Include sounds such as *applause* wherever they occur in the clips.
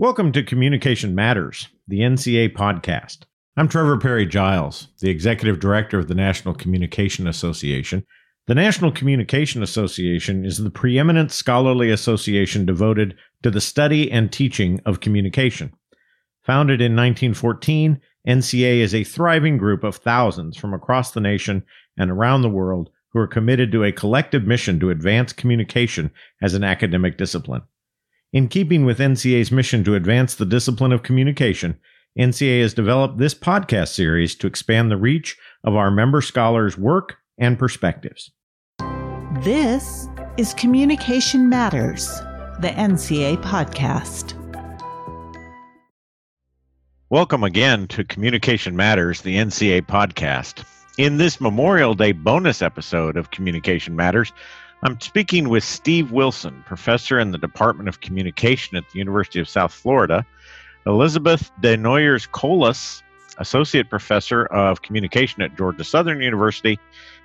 Welcome to Communication Matters, the NCA podcast. I'm Trevor Parry-Giles, the Executive Director of the National Communication Association. The National Communication Association is the preeminent scholarly association devoted to the study and teaching of communication. Founded in 1914, NCA is a thriving group of thousands from across the nation and around the world who are committed to a collective mission to advance communication as an academic discipline. In keeping with NCA's mission to advance the discipline of communication, NCA has developed this podcast series to expand the reach of our member scholars' work and perspectives. This is Communication Matters, the NCA podcast. Welcome again to Communication Matters, the NCA podcast. In this Memorial Day bonus episode of Communication Matters, I'm speaking with Steve Wilson, professor in the Department of Communication at the University of South Florida, Elizabeth Desnoyers Colas, associate professor of communication at Georgia Southern University,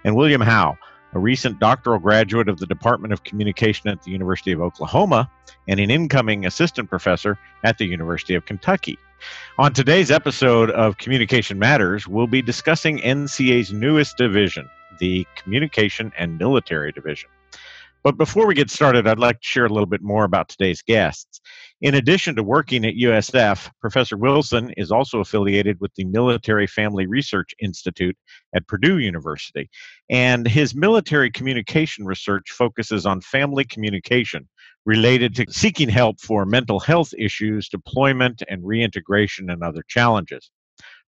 and William Howe, a recent doctoral graduate of the Department of Communication at the University of Oklahoma and an incoming assistant professor at the University of Kentucky. On today's episode of Communication Matters, we'll be discussing NCA's newest division, the Communication and Military Division. But before we get started, I'd like to share a little bit more about today's guests. In addition to working at USF, Professor Wilson is also affiliated with the Military Family Research Institute at Purdue University. And his military communication research focuses on family communication related to seeking help for mental health issues, deployment, and reintegration, and other challenges.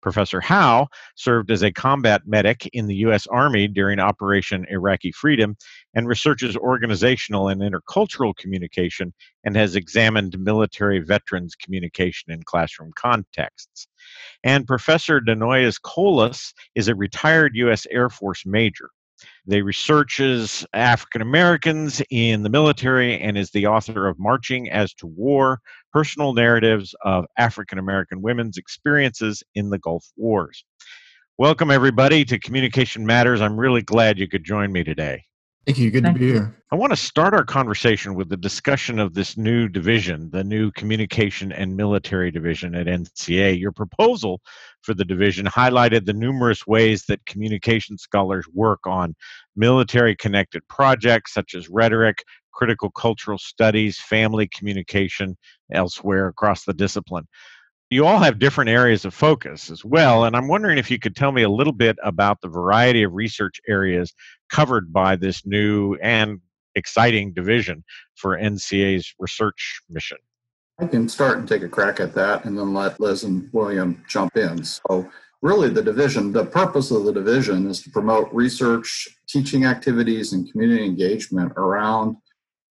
Professor Howe served as a combat medic in the U.S. Army during Operation Iraqi Freedom and researches organizational and intercultural communication and has examined military veterans communication in classroom contexts. And Professor Desnoyers Colas is a retired U.S. Air Force major. They researches African Americans in the military and is the author of Marching as to War Personal Narratives of African American Women's Experiences in the Gulf Wars. Welcome, everybody, to Communication Matters. I'm really glad you could join me today. Thank you. Good Thank to be here. I want to start our conversation with the discussion of this new division, the new Communication and Military Division at NCA. Your proposal for the division highlighted the numerous ways that communication scholars work on military connected projects such as rhetoric, critical cultural studies, family communication, elsewhere across the discipline you all have different areas of focus as well. And I'm wondering if you could tell me a little bit about the variety of research areas covered by this new and exciting division for NCA's research mission. I can start and take a crack at that and then let Liz and William jump in. So, really, the division, the purpose of the division is to promote research, teaching activities, and community engagement around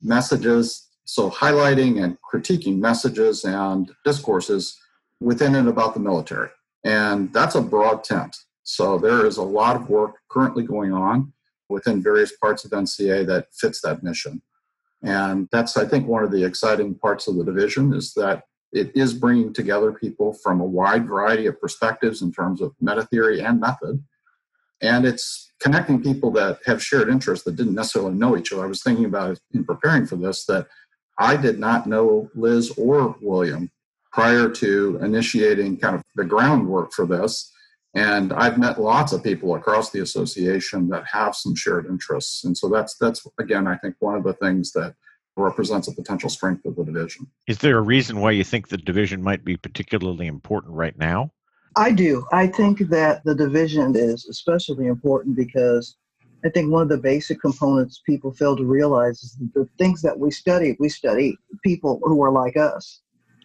messages. So, highlighting and critiquing messages and discourses within and about the military. And that's a broad tent. So there is a lot of work currently going on within various parts of NCA that fits that mission. And that's, I think, one of the exciting parts of the division is that it is bringing together people from a wide variety of perspectives in terms of meta theory and method. And it's connecting people that have shared interests that didn't necessarily know each other. I was thinking about in preparing for this that I did not know Liz or William prior to initiating kind of the groundwork for this. And I've met lots of people across the association that have some shared interests. And so that's that's again, I think one of the things that represents a potential strength of the division. Is there a reason why you think the division might be particularly important right now? I do. I think that the division is especially important because I think one of the basic components people fail to realize is the things that we study, we study people who are like us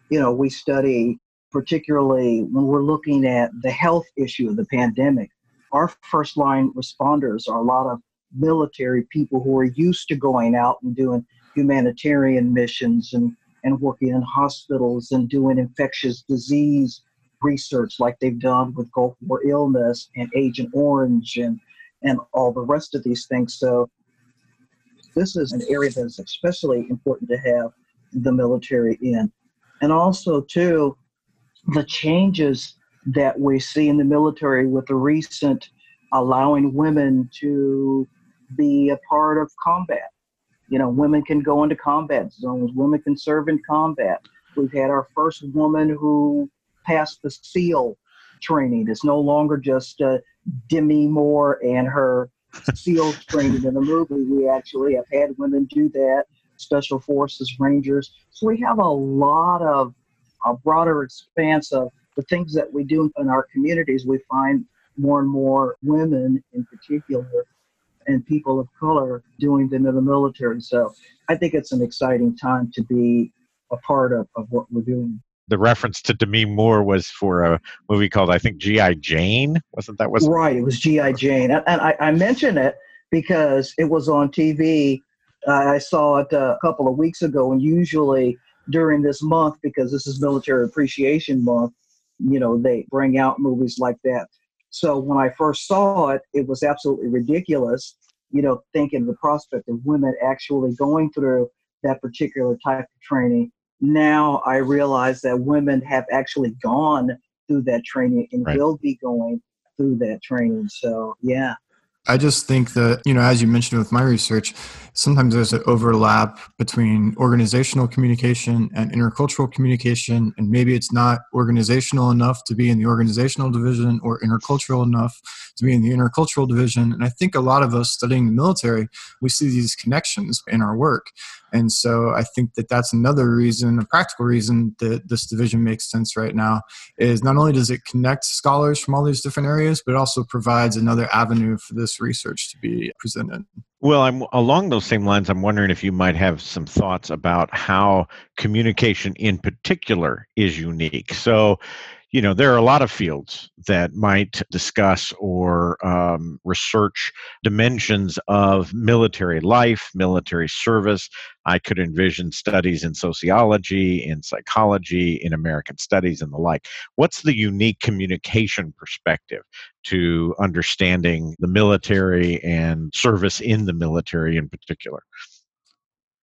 you know, we study particularly when we're looking at the health issue of the pandemic. Our first line responders are a lot of military people who are used to going out and doing humanitarian missions and, and working in hospitals and doing infectious disease research like they've done with Gulf War illness and Agent Orange and, and all the rest of these things. So this is an area that is especially important to have the military in and also too the changes that we see in the military with the recent allowing women to be a part of combat. You know, women can go into combat zones, women can serve in combat. We've had our first woman who passed the SEAL training. It's no longer just uh, Demi Moore and her SEAL training in the movie. We actually have had women do that, Special Forces Rangers. So we have a lot of a broader expanse of the things that we do in our communities. We find more and more women in particular and people of color doing them in the military. So I think it's an exciting time to be a part of, of what we're doing. The reference to Demi Moore was for a movie called, I think, G.I. Jane. Wasn't that was right? It was G.I. Jane, and, and I, I mention it because it was on TV. Uh, I saw it uh, a couple of weeks ago, and usually during this month, because this is Military Appreciation Month, you know, they bring out movies like that. So when I first saw it, it was absolutely ridiculous, you know, thinking the prospect of women actually going through that particular type of training. Now I realize that women have actually gone through that training and right. will be going through that training. So, yeah. I just think that, you know, as you mentioned with my research, sometimes there's an overlap between organizational communication and intercultural communication. And maybe it's not organizational enough to be in the organizational division or intercultural enough to be in the intercultural division. And I think a lot of us studying the military, we see these connections in our work. And so I think that that's another reason, a practical reason that this division makes sense right now is not only does it connect scholars from all these different areas, but also provides another avenue for this research to be presented. Well, I'm along those same lines. I'm wondering if you might have some thoughts about how communication in particular is unique. So, you know there are a lot of fields that might discuss or um, research dimensions of military life military service. I could envision studies in sociology in psychology in american studies and the like. What's the unique communication perspective to understanding the military and service in the military in particular?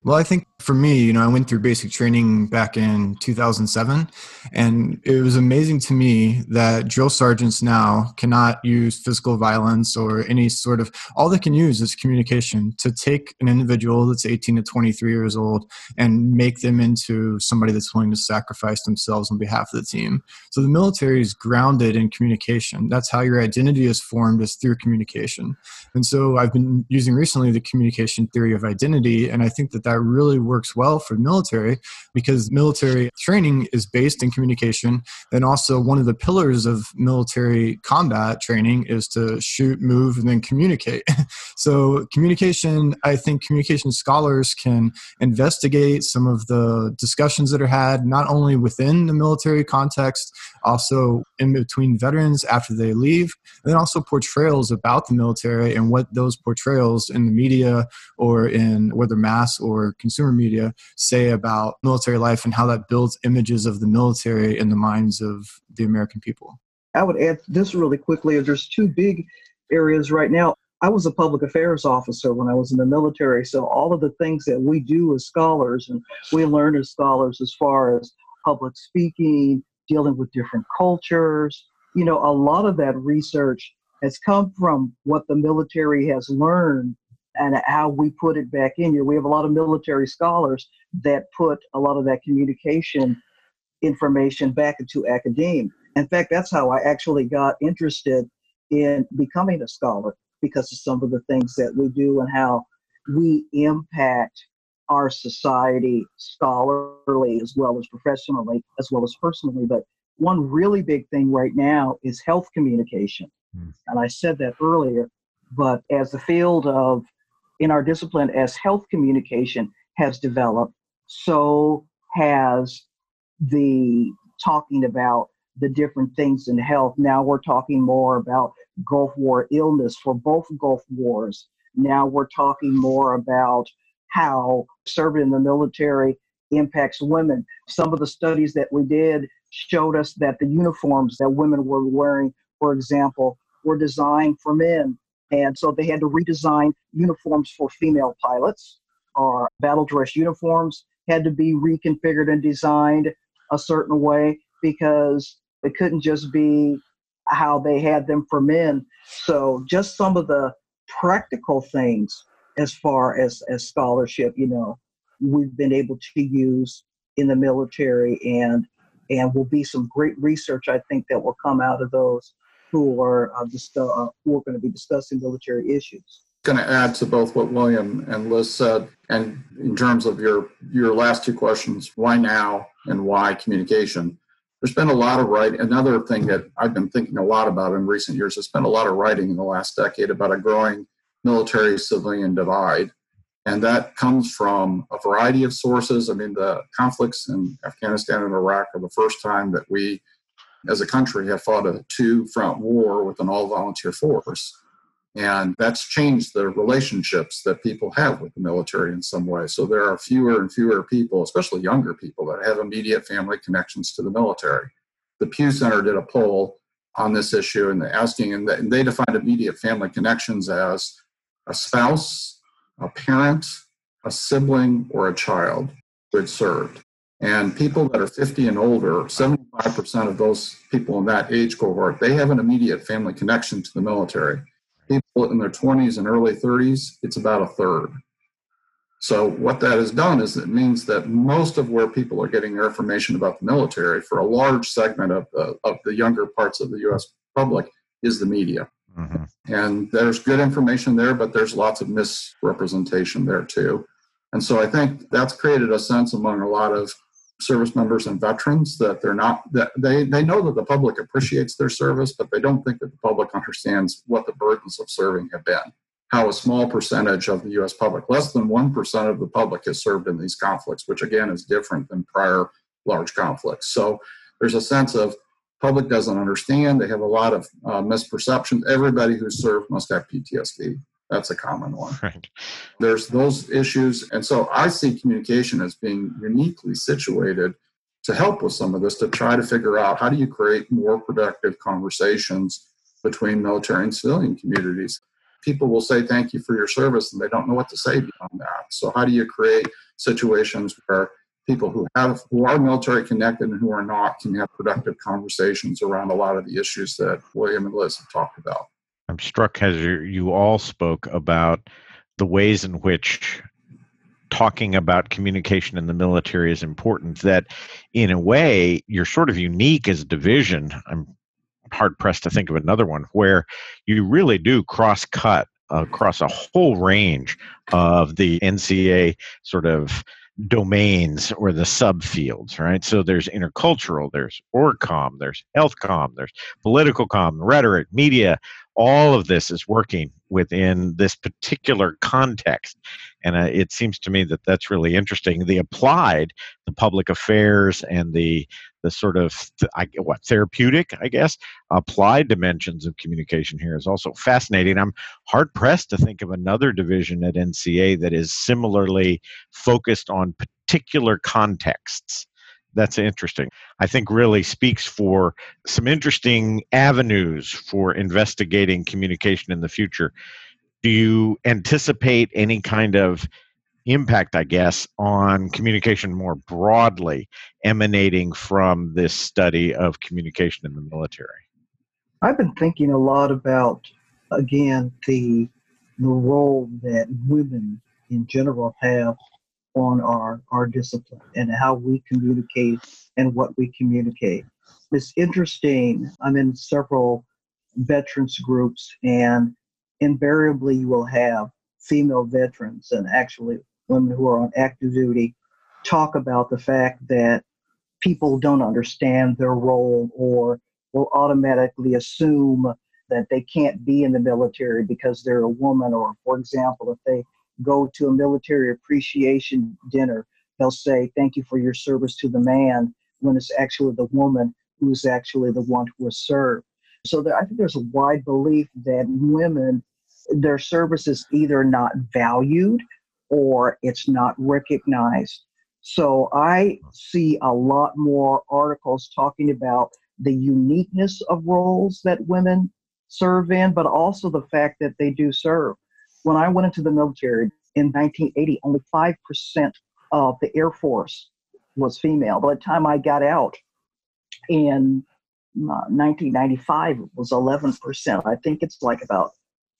Well, I think for me, you know, I went through basic training back in 2007, and it was amazing to me that drill sergeants now cannot use physical violence or any sort of, all they can use is communication to take an individual that's 18 to 23 years old and make them into somebody that's willing to sacrifice themselves on behalf of the team. So the military is grounded in communication. That's how your identity is formed, is through communication. And so I've been using recently the communication theory of identity, and I think that that really works well for military because military training is based in communication. And also, one of the pillars of military combat training is to shoot, move, and then communicate. *laughs* so, communication, I think communication scholars can investigate some of the discussions that are had, not only within the military context, also in between veterans after they leave, and then also portrayals about the military and what those portrayals in the media or in whether mass or consumer media say about military life and how that builds images of the military in the minds of the American people. I would add this really quickly. There's two big areas right now. I was a public affairs officer when I was in the military, so all of the things that we do as scholars and we learn as scholars as far as public speaking, dealing with different cultures, you know, a lot of that research has come from what the military has learned and how we put it back in here. We have a lot of military scholars that put a lot of that communication information back into academia. In fact, that's how I actually got interested in becoming a scholar because of some of the things that we do and how we impact our society scholarly as well as professionally as well as personally but one really big thing right now is health communication mm. and i said that earlier but as the field of in our discipline as health communication has developed, so has the talking about the different things in health. Now we're talking more about Gulf War illness for both Gulf Wars. Now we're talking more about how serving in the military impacts women. Some of the studies that we did showed us that the uniforms that women were wearing, for example, were designed for men and so they had to redesign uniforms for female pilots. Our battle dress uniforms had to be reconfigured and designed a certain way because it couldn't just be how they had them for men. So just some of the practical things as far as, as scholarship, you know, we've been able to use in the military and and will be some great research I think that will come out of those who are uh, just, uh, who are going to be discussing military issues. Going to add to both what William and Liz said, and in terms of your your last two questions, why now and why communication? There's been a lot of writing. Another thing that I've been thinking a lot about in recent years, there's been a lot of writing in the last decade about a growing military civilian divide. And that comes from a variety of sources. I mean, the conflicts in Afghanistan and Iraq are the first time that we, as a country, have fought a two front war with an all volunteer force. And that's changed the relationships that people have with the military in some way. So there are fewer and fewer people, especially younger people, that have immediate family connections to the military. The Pew Center did a poll on this issue and asking, and they defined immediate family connections as a spouse, a parent, a sibling, or a child who had served. And people that are 50 and older, 75% of those people in that age cohort, they have an immediate family connection to the military people in their 20s and early 30s, it's about a third. So what that has done is it means that most of where people are getting their information about the military for a large segment of the, of the younger parts of the U.S. public is the media. Mm-hmm. And there's good information there, but there's lots of misrepresentation there too. And so I think that's created a sense among a lot of service members and veterans that they're not that they they know that the public appreciates their service but they don't think that the public understands what the burdens of serving have been. How a small percentage of the US public less than 1% of the public has served in these conflicts which again is different than prior large conflicts. So there's a sense of public doesn't understand. They have a lot of uh, misperceptions. Everybody who's served must have PTSD that's a common one. *laughs* Right. There's those issues. And so I see communication as being uniquely situated to help with some of this to try to figure out how do you create more productive conversations between military and civilian communities. People will say thank you for your service and they don't know what to say beyond that. So how do you create situations where people who have who are military connected and who are not can have productive conversations around a lot of the issues that William and Liz have talked about? I'm struck as you all spoke about the ways in which talking about communication in the military is important that in a way you're sort of unique as a division. I'm hard pressed to think of another one where you really do cross cut across a whole range of the NCA sort of domains or the subfields, right? So there's intercultural, there's orgcom, there's healthcom, there's political com, rhetoric, media, all of this is working within this particular context. And uh, it seems to me that that's really interesting. The applied the public affairs and the the sort of I, what therapeutic i guess applied dimensions of communication here is also fascinating i'm hard pressed to think of another division at nca that is similarly focused on particular contexts that's interesting. I think really speaks for some interesting avenues for investigating communication in the future. Do you anticipate any kind of impact, I guess, on communication more broadly emanating from this study of communication in the military? I've been thinking a lot about, again, the the role that women in general have on our, our discipline and how we communicate and what we communicate. It's interesting. I'm in several veterans groups, and invariably, you will have female veterans and actually women who are on active duty talk about the fact that people don't understand their role or will automatically assume that they can't be in the military because they're a woman, or, for example, if they go to a military appreciation dinner, they'll say, Thank you for your service to the man, when it's actually the woman who's actually the one who was served. So there, I think there's a wide belief that women, their service is either not valued or it's not recognized. So I see a lot more articles talking about the uniqueness of roles that women serve in, but also the fact that they do serve. When I went into the military in 1980, only 5% of the Air Force was female. By the time I got out in uh, 1995, it was 11%. I think it's like about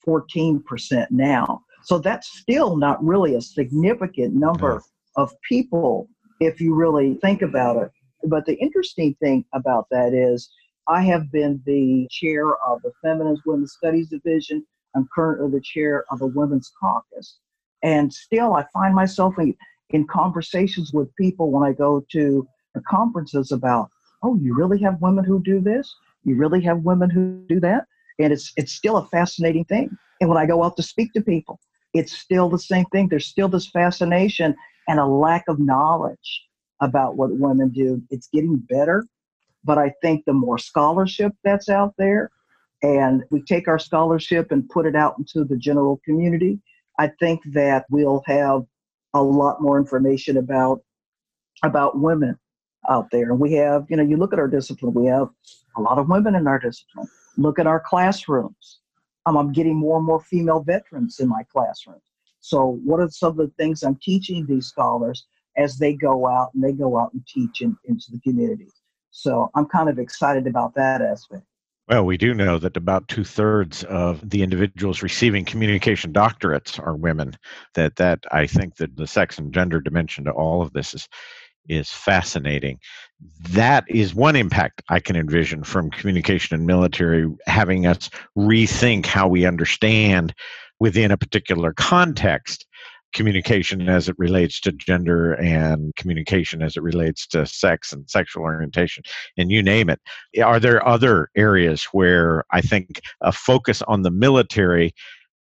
14% now. So that's still not really a significant number of people if you really think about it. But the interesting thing about that is I have been the chair of the Feminist Women's Studies Division. I'm currently the chair of the Women's Caucus. And still, I find myself in, in conversations with people when I go to conferences about, oh, you really have women who do this? You really have women who do that? And it's, it's still a fascinating thing. And when I go out to speak to people, it's still the same thing. There's still this fascination and a lack of knowledge about what women do. It's getting better, but I think the more scholarship that's out there, and we take our scholarship and put it out into the general community, I think that we'll have a lot more information about about women out there. And we have, you know, you look at our discipline, we have a lot of women in our discipline. Look at our classrooms. Um, I'm getting more and more female veterans in my classroom. So, what are some of the things I'm teaching these scholars as they go out and they go out and teach in, into the communities? So, I'm kind of excited about that aspect. Well, we do know that about two thirds of the individuals receiving communication doctorates are women. That that I think that the sex and gender dimension to all of this is is fascinating. That is one impact I can envision from communication and military having us rethink how we understand within a particular context communication as it relates to gender and communication as it relates to sex and sexual orientation and you name it are there other areas where i think a focus on the military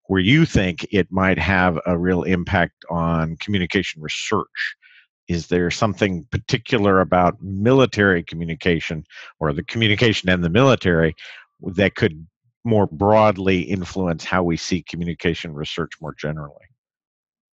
where you think it might have a real impact on communication research is there something particular about military communication or the communication and the military that could more broadly influence how we see communication research more generally?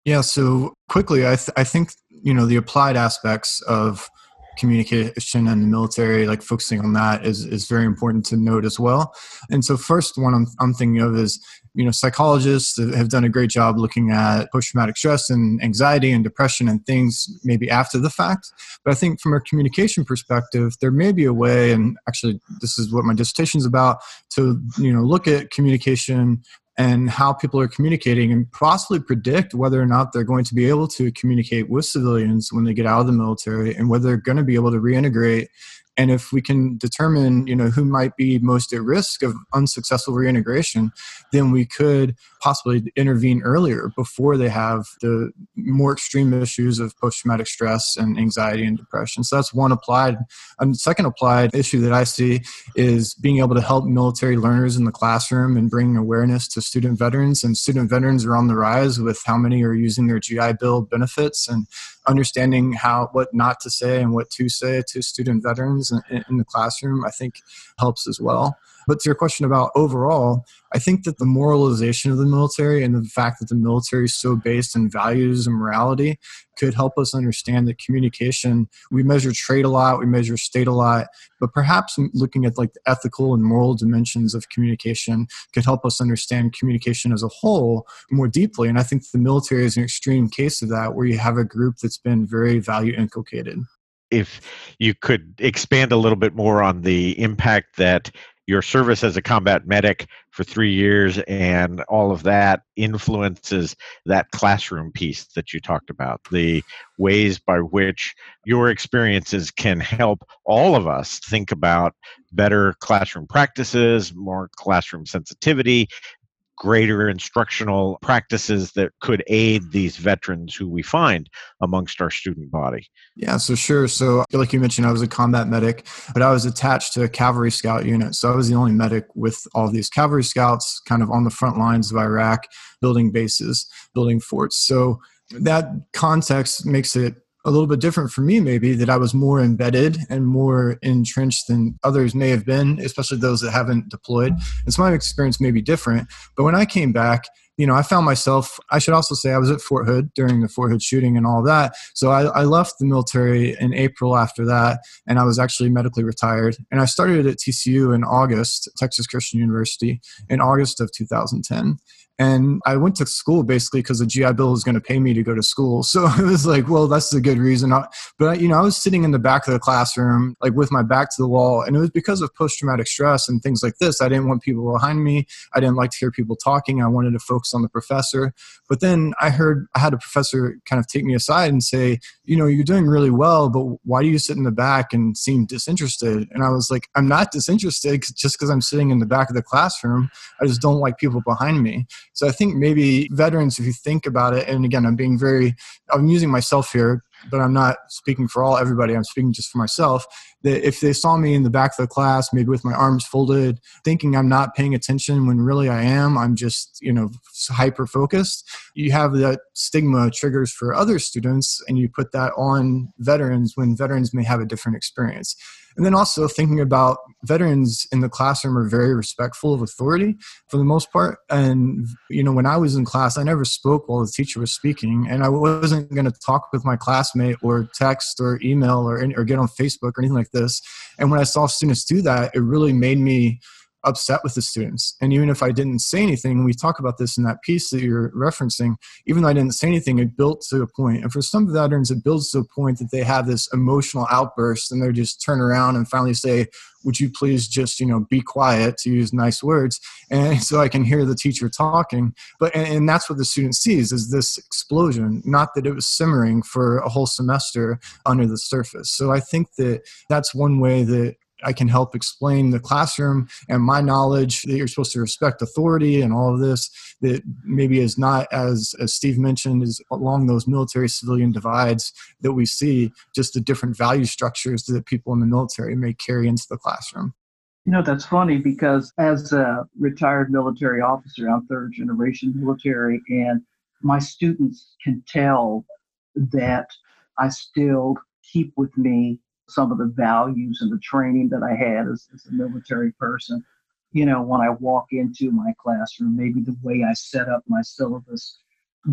Yeah, so quickly, I, th- I think, you know, the applied aspects of communication and the military, like focusing on that is, is very important to note as well. And so first one I'm, I'm thinking of is, you know, psychologists have done a great job looking at post-traumatic stress and anxiety and depression and things maybe after the fact. But I think from a communication perspective, there may be a way, and actually this is what my dissertation is about, to, you know, look at communication and how people are communicating and possibly predict whether or not they're going to be able to communicate with civilians when they get out of the military and whether they're going to be able to reintegrate and if we can determine you know who might be most at risk of unsuccessful reintegration then we could possibly intervene earlier before they have the more extreme issues of post-traumatic stress and anxiety and depression. So that's one applied. And second applied issue that i see is being able to help military learners in the classroom and bring awareness to student veterans. And student veterans are on the rise with how many are using their gi bill benefits and understanding how what not to say and what to say to student veterans in, in the classroom, I think helps as well. But to your question about overall, I think that the moralization of the military and the fact that the military is so based in values and morality could help us understand that communication, we measure trait a lot, we measure state a lot, but perhaps looking at like the ethical and moral dimensions of communication could help us understand communication as a whole more deeply. And I think the military is an extreme case of that, where you have a group that's been very value inculcated if you could expand a little bit more on the impact that your service as a combat medic for three years and all of that influences that classroom piece that you talked about the ways by which your experiences can help all of us think about better classroom practices more classroom sensitivity greater instructional practices that could aid mm-hmm. these veterans who we find amongst our student body? Yeah, so sure. So, like you mentioned, I was a combat medic, but I was attached to a cavalry scout unit. So, I was the only medic with all these cavalry scouts kind of on the front lines of Iraq, building bases, building forts. So, that context makes it a little bit different for me maybe that i was more embedded and more entrenched than others may have been especially those that haven't deployed. And so my experience may be different. But when i came back you know i found myself i should also say i was at fort hood during the fort hood shooting and all that. So I, I left the military in april after that and i was actually medically retired. And i started at tcu in august texas christian university in august of 2010 And I went to school basically because the GI Bill was going to pay me to go to school. *laughs* So it was like, well, that's a good reason. But, you know, I was sitting in the back of the classroom, like with my back to the wall. And it was because of post traumatic stress and things like this. I didn't want people behind me. I didn't like to hear people talking. I wanted to focus on the professor. But then I heard, I had a professor kind of take me aside and say, you know, you're doing really well, but why do you sit in the back and seem disinterested? And I was like, I'm not disinterested just because I'm sitting in the back of the classroom. I just don't like people behind me. So I think maybe veterans, if you think about it, and again, I'm being very, I'm using myself here but I'm not speaking for all everybody. I'm speaking just for myself. That if they saw me in the back of the class, maybe with my arms folded, thinking I'm not paying attention when really I am, I'm just you know hyper focused. You have that stigma triggers for other students, and you put that on veterans when veterans may have a different experience. And then also thinking about veterans in the classroom are very respectful of authority for the most part. And, you know, when I was in class, I never spoke while the teacher was speaking. And I wasn't going to talk with my classmate or text or email or, or get on Facebook or anything like this. And when I saw students do that, it really made me upset with the students. And even if I didn't say anything, we talk about this in that piece that you're referencing, even though I didn't say anything, it built to a point. And for some veterans, it builds to a point that they have this emotional outburst and they just turn around and finally say, would you please just, you know, be quiet to use nice words. And so I can hear the teacher talking. But, and, and that's what the student sees is this explosion, not that it was simmering for a whole semester under the surface. So I think that that's one way that I can help explain the classroom and my knowledge that you're supposed to respect authority and all of this that maybe is not as as Steve mentioned is along those military civilian divides that we see just the different value structures that people in the military may carry into the classroom. You know, that's funny because as a retired military officer, I'm third generation military, and my students can tell that I still keep with me some of the values and the training that I had as, as a military person. You know, when I walk into my classroom, maybe the way I set up my syllabus,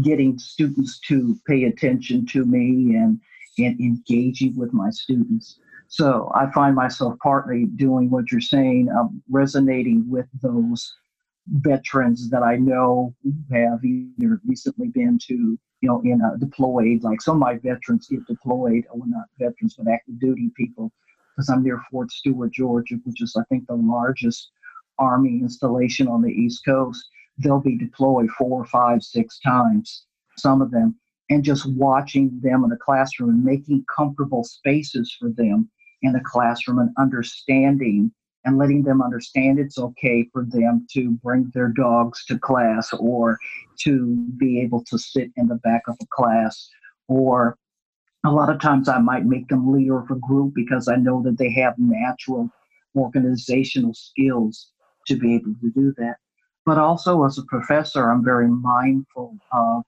getting students to pay attention to me and, and engaging with my students. So I find myself partly doing what you're saying, um, resonating with those veterans that I know have either recently been to you know, in a deployed, like some of my veterans get deployed, or not veterans, but active duty people, because I'm near Fort Stewart, Georgia, which is, I think, the largest Army installation on the East Coast. They'll be deployed four, five, six times, some of them, and just watching them in the classroom and making comfortable spaces for them in the classroom and understanding and letting them understand it's okay for them to bring their dogs to class or to be able to sit in the back of a class or a lot of times I might make them leader of a group because I know that they have natural organizational skills to be able to do that. But also as a professor, I'm very mindful of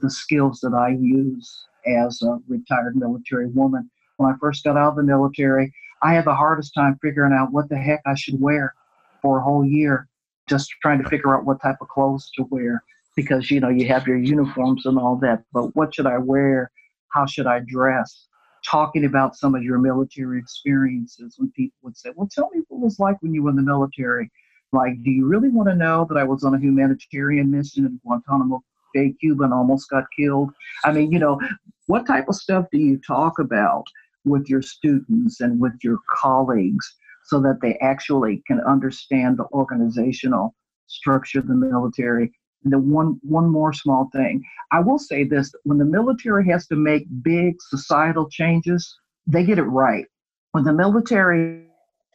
the skills that I use as a retired military woman. When I first got out of the military, I had the hardest time figuring out what the heck I should wear for a whole year, just trying to figure out what type of clothes to wear because you know you have your uniforms and all that, but what should I wear? How should I dress? Talking about some of your military experiences when people would say, Well, tell me what it was like when you were in the military. Like, do you really want to know that I was on a humanitarian mission in Guantanamo Bay, Cuba, and almost got killed? I mean, you know, what type of stuff do you talk about? With your students and with your colleagues so that they actually can understand the organizational structure of the military. And then one one more small thing. I will say this when the military has to make big societal changes, they get it right. When the military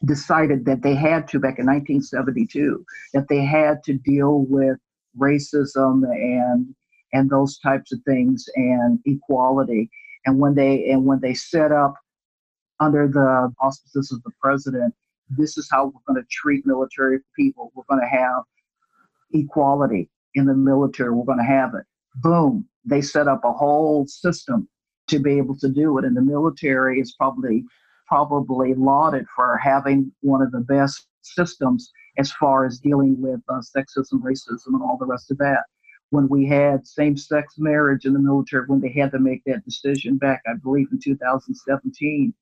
decided that they had to back in 1972 that they had to deal with racism and and those types of things and equality and when they and when they set up under the auspices of the president, this is how we're going to treat military people. We're going to have equality in the military. We're going to have it. Boom. They set up a whole system to be able to do it. And the military is probably probably lauded for having one of the best systems as far as dealing with uh, sexism, racism, and all the rest of that. When we had same sex marriage in the military, when they had to make that decision back, I believe in 2017,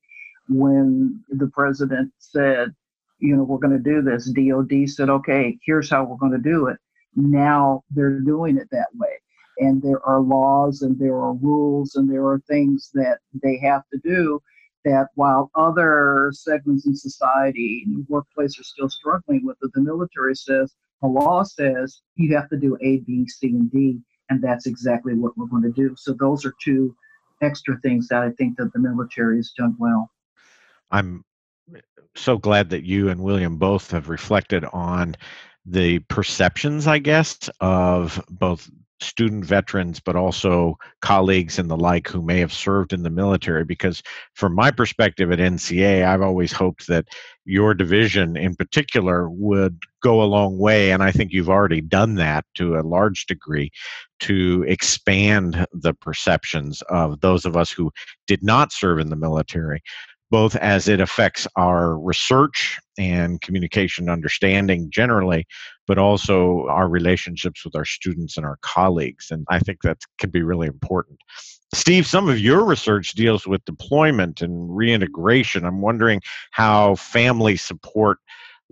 when the president said, you know, we're going to do this, DOD said, okay, here's how we're going to do it. now they're doing it that way. And there are laws and there are rules and there are things that they have to do that while other segments in society and the workplace are still struggling with it, the military says, the law says you have to do A, B, C, and D, and that's exactly what we're going to do. So those are two extra things that I think that the military has done well. I'm so glad that you and William both have reflected on the perceptions, I guess, of both student veterans, but also colleagues and the like who may have served in the military. Because from my perspective at NCA, I've always hoped that your division in particular would go a long way. And I think you've already done that to a large degree to expand the perceptions of those of us who did not serve in the military both as it affects our research and communication understanding generally, but also our relationships with our students and our colleagues. And I think that can be really important. Steve, some of your research deals with deployment and reintegration. I'm wondering how family support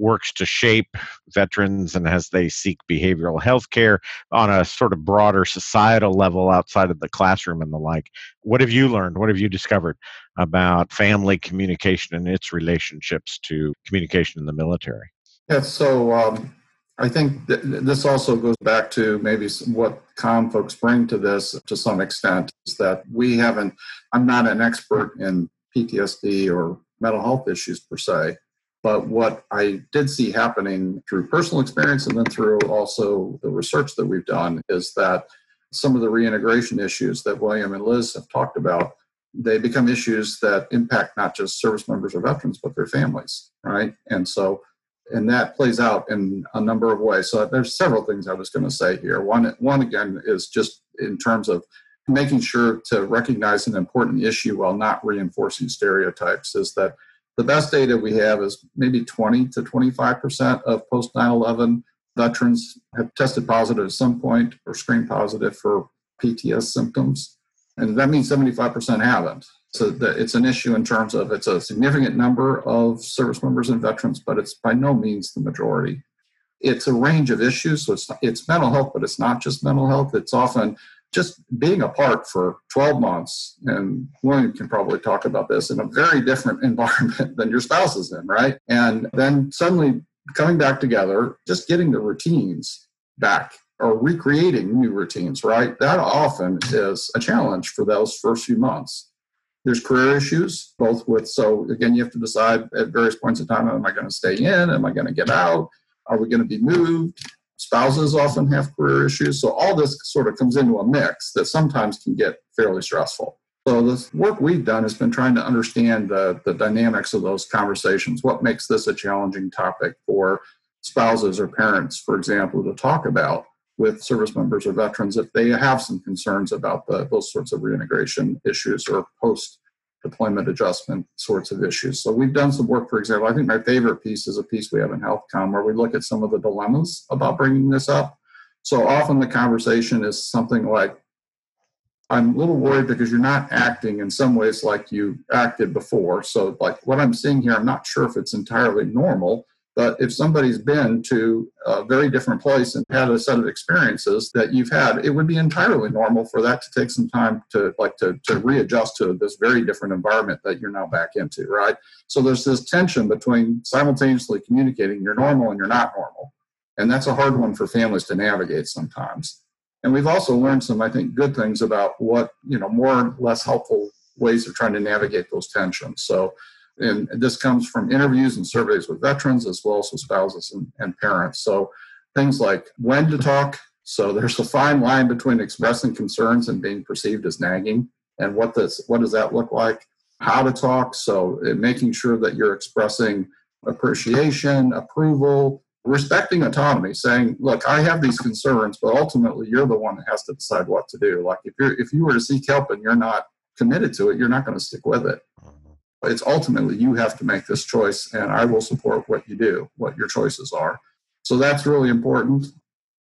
works to shape veterans and as they seek behavioral health care on a sort of broader societal level outside of the classroom and the like. What have you learned? What have you discovered about family communication and its relationships to communication in the military? Yeah, so um, I think th- this also goes back to maybe what com folks bring to this to some extent is that we haven't, I'm not an expert in PTSD or mental health issues per se. But what I did see happening through personal experience and then through also the research that we've done is that some of the reintegration issues that William and Liz have talked about, they become issues that impact not just service members or veterans, but their families, right? And so, and that plays out in a number of ways. So there's several things I was going to say here. One, one again is just in terms of making sure to recognize an important issue while not reinforcing stereotypes is that the best data we have is maybe 20 to 25% of post 9 11 veterans have tested positive at some point or screened positive for PTS symptoms. And that means 75% haven't. So it's an issue in terms of it's a significant number of service members and veterans, but it's by no means the majority. It's a range of issues. So it's, it's mental health, but it's not just mental health. It's often just being apart for 12 months, and William can probably talk about this in a very different *laughs* environment than your spouse is in, right? And then suddenly coming back together, just getting the routines back or recreating new routines, right? That often is a challenge for those first few months. There's career issues, both with, so again, you have to decide at various points in time, am I going to stay in? Am I going to get out? Are we going to be moved? Spouses often have career issues. So all this sort of comes into a mix that sometimes can get fairly stressful. So the work we've done has been trying to understand the, the dynamics of those conversations. What makes this a challenging topic for spouses or parents, for example, to talk about with service members or veterans if they have some concerns about the, those sorts of reintegration issues or post deployment adjustment sorts of issues. So we've done some work, for example, I think my favorite piece is a piece we have in HealthCom where we look at some of the dilemmas about bringing this up. So often the conversation is something like, I'm a little worried because you're not acting in some ways like you acted before. So, like what I'm seeing here, I'm not sure if it's entirely normal. But if somebody's been to a very different place and had a set of experiences that you've had, it would be entirely normal for that to take some time to like to, to readjust to this very different environment that you're now back into, right? So there's this tension between simultaneously communicating you're normal and you're not normal. And that's a hard one for families to navigate sometimes. And we've also learned some, I think, good things about what, you know, more or less helpful ways of trying to navigate those tensions. So and this comes from interviews and surveys with veterans as well as with spouses and, and parents. So things like when to talk. So there's a fine line between expressing concerns and being perceived as nagging. And what does what does that look like? How to talk. So making sure that you're expressing appreciation, approval, respecting autonomy, saying, "Look, I have these concerns, but ultimately you're the one that has to decide what to do." Like if you're if you were to seek help and you're not committed to it, you're not going to stick with it mm-hmm. It's ultimately you have to make this choice and i will support what you do what your choices are. So that's really important.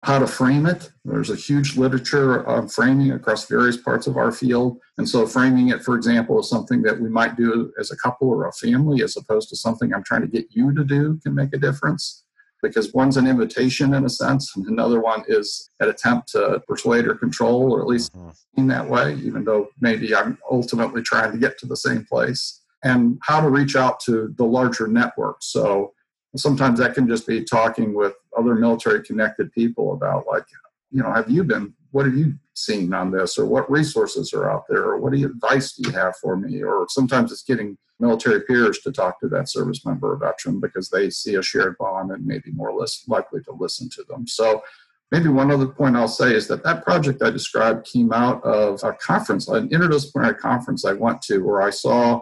How to frame it. There's a huge literature on framing across various parts of our field. And so framing it for example is something that we might do as a couple or a family as opposed to something i'm trying to get you to do can make a difference. Because one's an invitation in a sense, and another one is an attempt to persuade or control, or at least mm-hmm. in that way, even though maybe I'm ultimately trying to get to the same place. And how to reach out to the larger network. So sometimes that can just be talking with other military connected people about like you know have you been what have you seen on this or what resources are out there or what advice do you have for me or sometimes it's getting military peers to talk to that service member or veteran because they see a shared bond and maybe more less likely to listen to them so maybe one other point i'll say is that that project i described came out of a conference an interdisciplinary conference i went to where i saw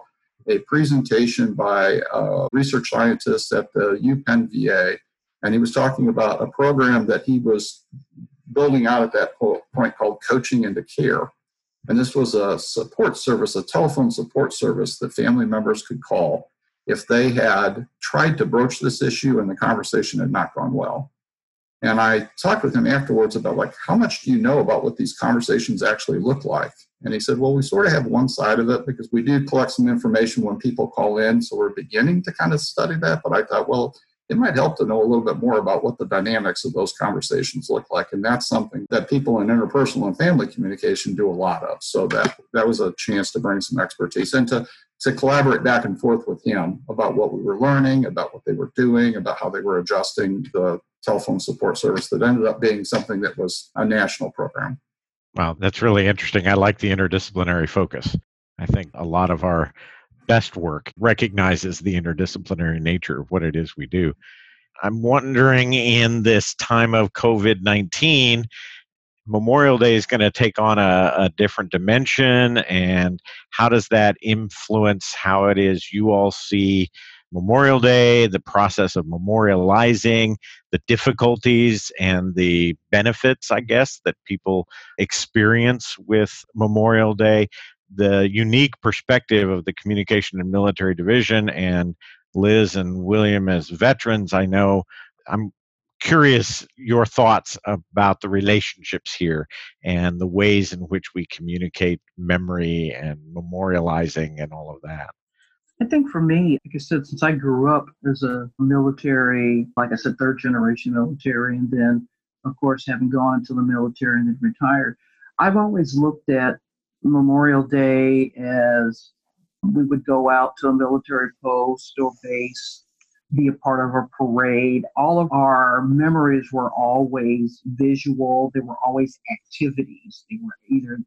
a presentation by a research scientist at the UPenn VA, and he was talking about a program that he was building out at that point called Coaching into Care. And this was a support service, a telephone support service that family members could call if they had tried to broach this issue and the conversation had not gone well. And I talked with him afterwards about like, how much do you know about what these conversations actually look like? And he said, well, we sort of have one side of it because we do collect some information when people call in. So we're beginning to kind of study that. But I thought, well, it might help to know a little bit more about what the dynamics of those conversations look like. And that's something that people in interpersonal and family communication do a lot of. So that that was a chance to bring some expertise and to, to collaborate back and forth with him about what we were learning, about what they were doing, about how they were adjusting the telephone support service that ended up being something that was a national program. Wow, that's really interesting. I like the interdisciplinary focus. I think a lot of our best work recognizes the interdisciplinary nature of what it is we do. I'm wondering in this time of COVID 19, Memorial Day is going to take on a, a, different dimension, and how does that influence how it is you all see Memorial Day, the process of memorializing, the difficulties and the benefits, I guess, that people experience with Memorial Day, the unique perspective of the Communication and Military Division, and Liz and William as veterans. I know I'm curious your thoughts about the relationships here and the ways in which we communicate memory and memorializing and all of that. I think for me, like I said, since I grew up as a military, like I said, third generation military, and then, of course, having gone into the military and then retired, I've always looked at Memorial Day as we would go out to a military post or base, be a part of a parade. All of our memories were always visual, they were always activities. They were either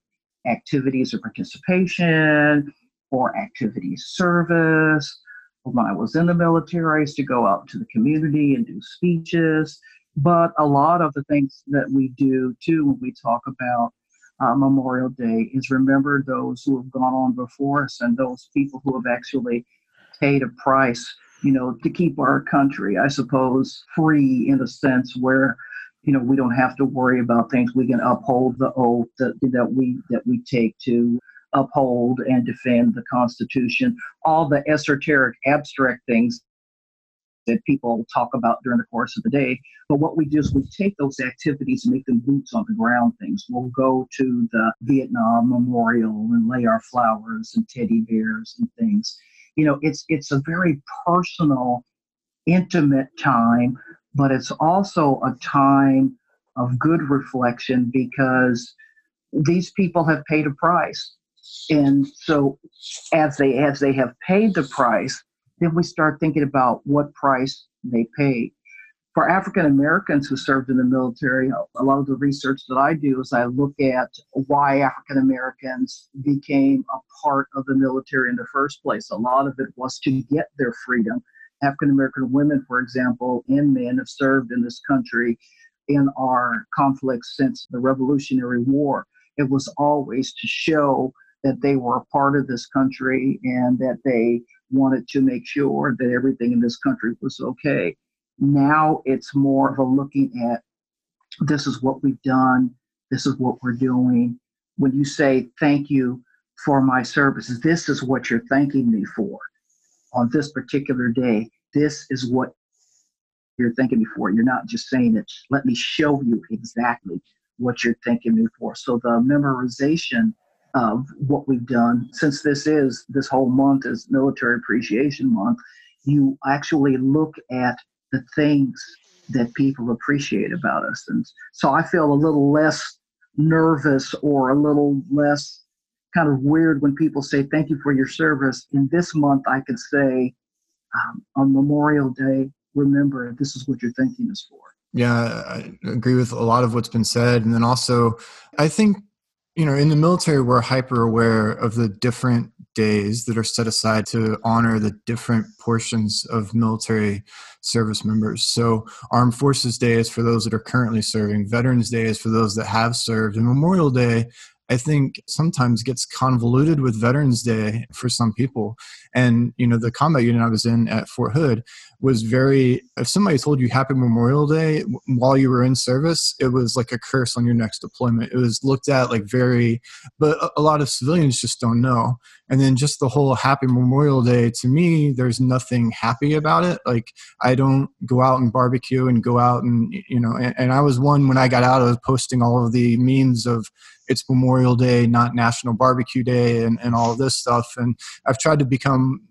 activities of participation for activity service. When I was in the military, I used to go out to the community and do speeches. But a lot of the things that we do too when we talk about uh, Memorial Day is remember those who have gone on before us and those people who have actually paid a price, you know, to keep our country, I suppose, free in a sense where, you know, we don't have to worry about things. We can uphold the oath that, that we that we take to uphold and defend the Constitution, all the esoteric, abstract things that people talk about during the course of the day. But what we do is we take those activities and make them boots on the ground things. We'll go to the Vietnam Memorial and lay our flowers and teddy bears and things. You know, it's it's a very personal, intimate time, but it's also a time of good reflection because these people have paid a price and so as they as they have paid the price then we start thinking about what price they paid. For african americans who served in the military a lot of the research that i do is i look at why african americans became a part of the military in the first place. A lot of it was to get their freedom. African american women for example and men have served in this country in our conflicts since the revolutionary war. It was always to show that they were a part of this country and that they wanted to make sure that everything in this country was okay. Now it's more of a looking at this is what we've done, this is what we're doing. When you say thank you for my services, this is what you're thanking me for on this particular day. This is what you're thanking me for. You're not just saying it. Let me show you exactly what you're thanking me for. So the memorization of what we've done since this is this whole month is military appreciation month you actually look at the things that people appreciate about us. And so I feel a little less nervous or a little less kind of weird when people say thank you for your service. In this month, I could say um, on Memorial Day, remember this is what you're thanking us for. Yeah, I agree with a lot of what's been said. And then also, I think, you know, in the military, we're hyper aware of the different days that are set aside to honor the different portions of military service members. So, Armed Forces Day is for those that are currently serving, Veterans Day is for those that have served, and Memorial Day I think sometimes gets convoluted with Veterans Day for some people. And, you know, the combat unit I was in at Fort Hood was very, if somebody told you Happy Memorial Day while you were in service, it was like a curse on your next deployment. It was looked at like very, but a lot of civilians just don't know. And then just the whole Happy Memorial Day, to me, there's nothing happy about it. Like, I don't go out and barbecue and go out and, you know, and, and I was one when I got out, was posting all of the means of, it's Memorial Day, not National Barbecue Day, and, and all of this stuff. And I've tried to become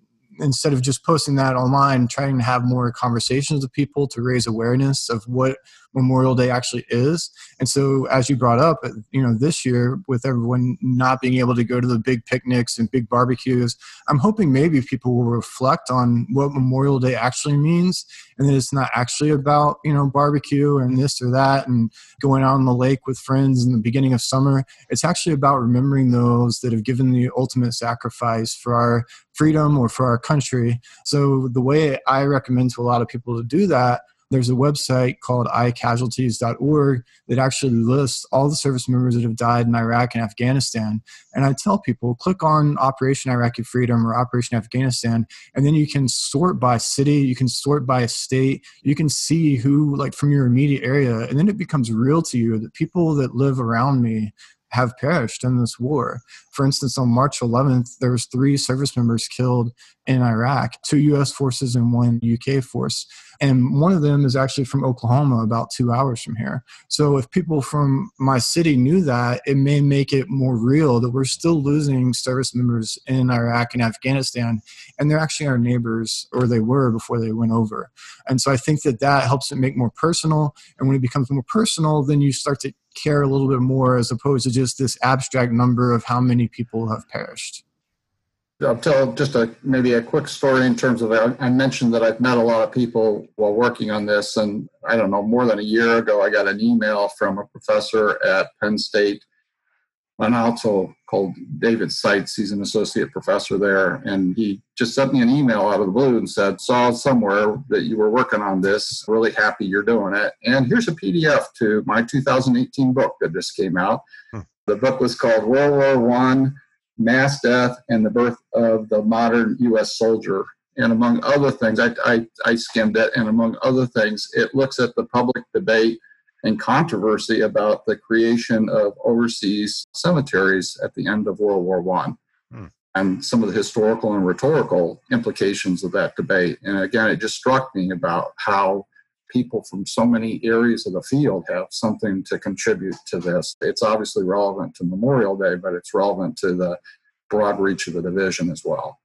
instead of just posting that online, trying to have more conversations with people to raise awareness of what Memorial Day actually is. And so, as you brought up, uh, you know, this year with everyone not being able to go to the big picnics and big barbecues, I'm hoping maybe people will reflect on what Memorial Day actually means, and that it's not actually about you know barbecue and this or that and going out on the lake with friends in the beginning of summer. It's actually about remembering those that have given the ultimate sacrifice for our freedom or for our country. So the way I recommend to a lot of people to do that there's a website called icasualties.org that actually lists all the service members that have died in Iraq and Afghanistan. And I tell people click on Operation Iraqi Freedom or Operation Afghanistan, and then you can sort by city, you can sort by state, you can see who, like from your immediate area, and then it becomes real to you that people that live around me have perished in this war. For instance, on March 11th, there was three service members killed in Iraq, two U.S. forces and one UK force. And one of them is actually from Oklahoma, about two hours from here. So if people from my city knew that, it may make it more real that we're still losing service members in Iraq and Afghanistan, and they're actually our neighbors, or they were before they went over. And so I think that that helps it make more personal. And when it becomes more personal, then you start to care a little bit more as opposed to just this abstract number of how many people have perished. I'll tell just a maybe a quick story in terms of I mentioned that I've met a lot of people while working on this, and I don't know more than a year ago I got an email from a professor at Penn State, and also called David Seitz. He's an associate professor there, and he just sent me an email out of the blue and said, "Saw somewhere that you were working on this. Really happy you're doing it, and here's a PDF to my 2018 book that just came out. Hmm. The book was called World War One." Mass death and the birth of the modern U.S. soldier. And among other things, I, I, I skimmed it, and among other things, it looks at the public debate and controversy about the creation of overseas cemeteries at the end of World War One, hmm. and some of the historical and rhetorical implications of that debate. And again, it just struck me about how people from so many areas of the field have something to contribute to this. It's obviously relevant to Memorial Day, but it's relevant to the broad reach of the division as well.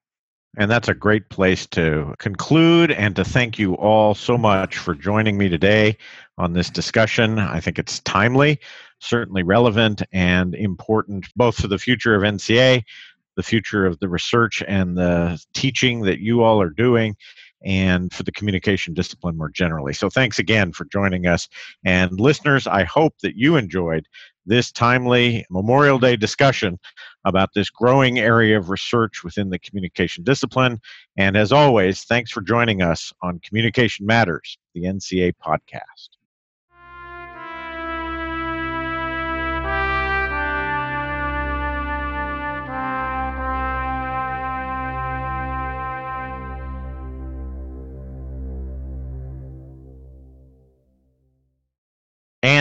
And that's a great place to conclude and to thank you all so much for joining me today on this discussion. I think it's timely, certainly relevant, and important both for the future of NCA, the future of the research and the teaching that you all are doing, and for the communication discipline more generally. So, thanks again for joining us. And listeners, I hope that you enjoyed this timely Memorial Day discussion about this growing area of research within the communication discipline. And as always, thanks for joining us on Communication Matters, the NCA podcast.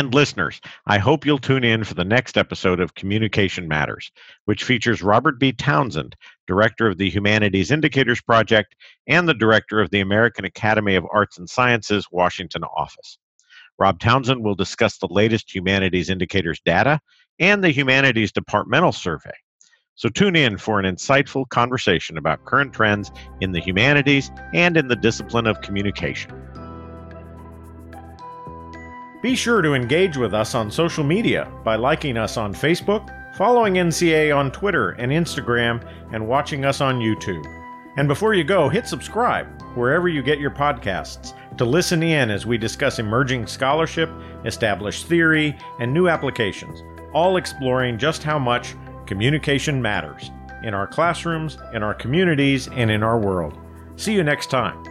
And listeners, I hope you'll tune in for the next episode of Communication Matters, which features Robert B. Townsend, Director of the Humanities Indicators Project and the Director of the American Academy of Arts and Sciences Washington office. Rob Townsend will discuss the latest Humanities Indicators data and the Humanities Departmental Survey. So tune in for an insightful conversation about current trends in the humanities and in the discipline of communication. Be sure to engage with us on social media by liking us on Facebook, following NCA on Twitter and Instagram, and watching us on YouTube. And before you go, hit subscribe wherever you get your podcasts to listen in as we discuss emerging scholarship, established theory, and new applications, all exploring just how much communication matters in our classrooms, in our communities, and in our world. See you next time.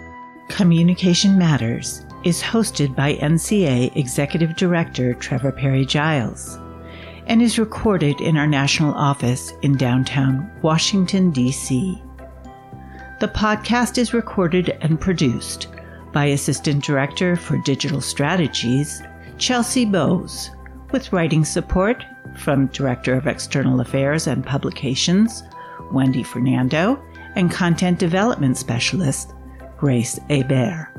Communication Matters is hosted by NCA Executive Director Trevor Parry-Giles and is recorded in our national office in downtown Washington, D.C. The podcast is recorded and produced by Assistant Director for Digital Strategies, Chelsea Bowes, with writing support from Director of External Affairs and Publications, Wendy Fernando, and Content Development Specialist, Grace Hebert.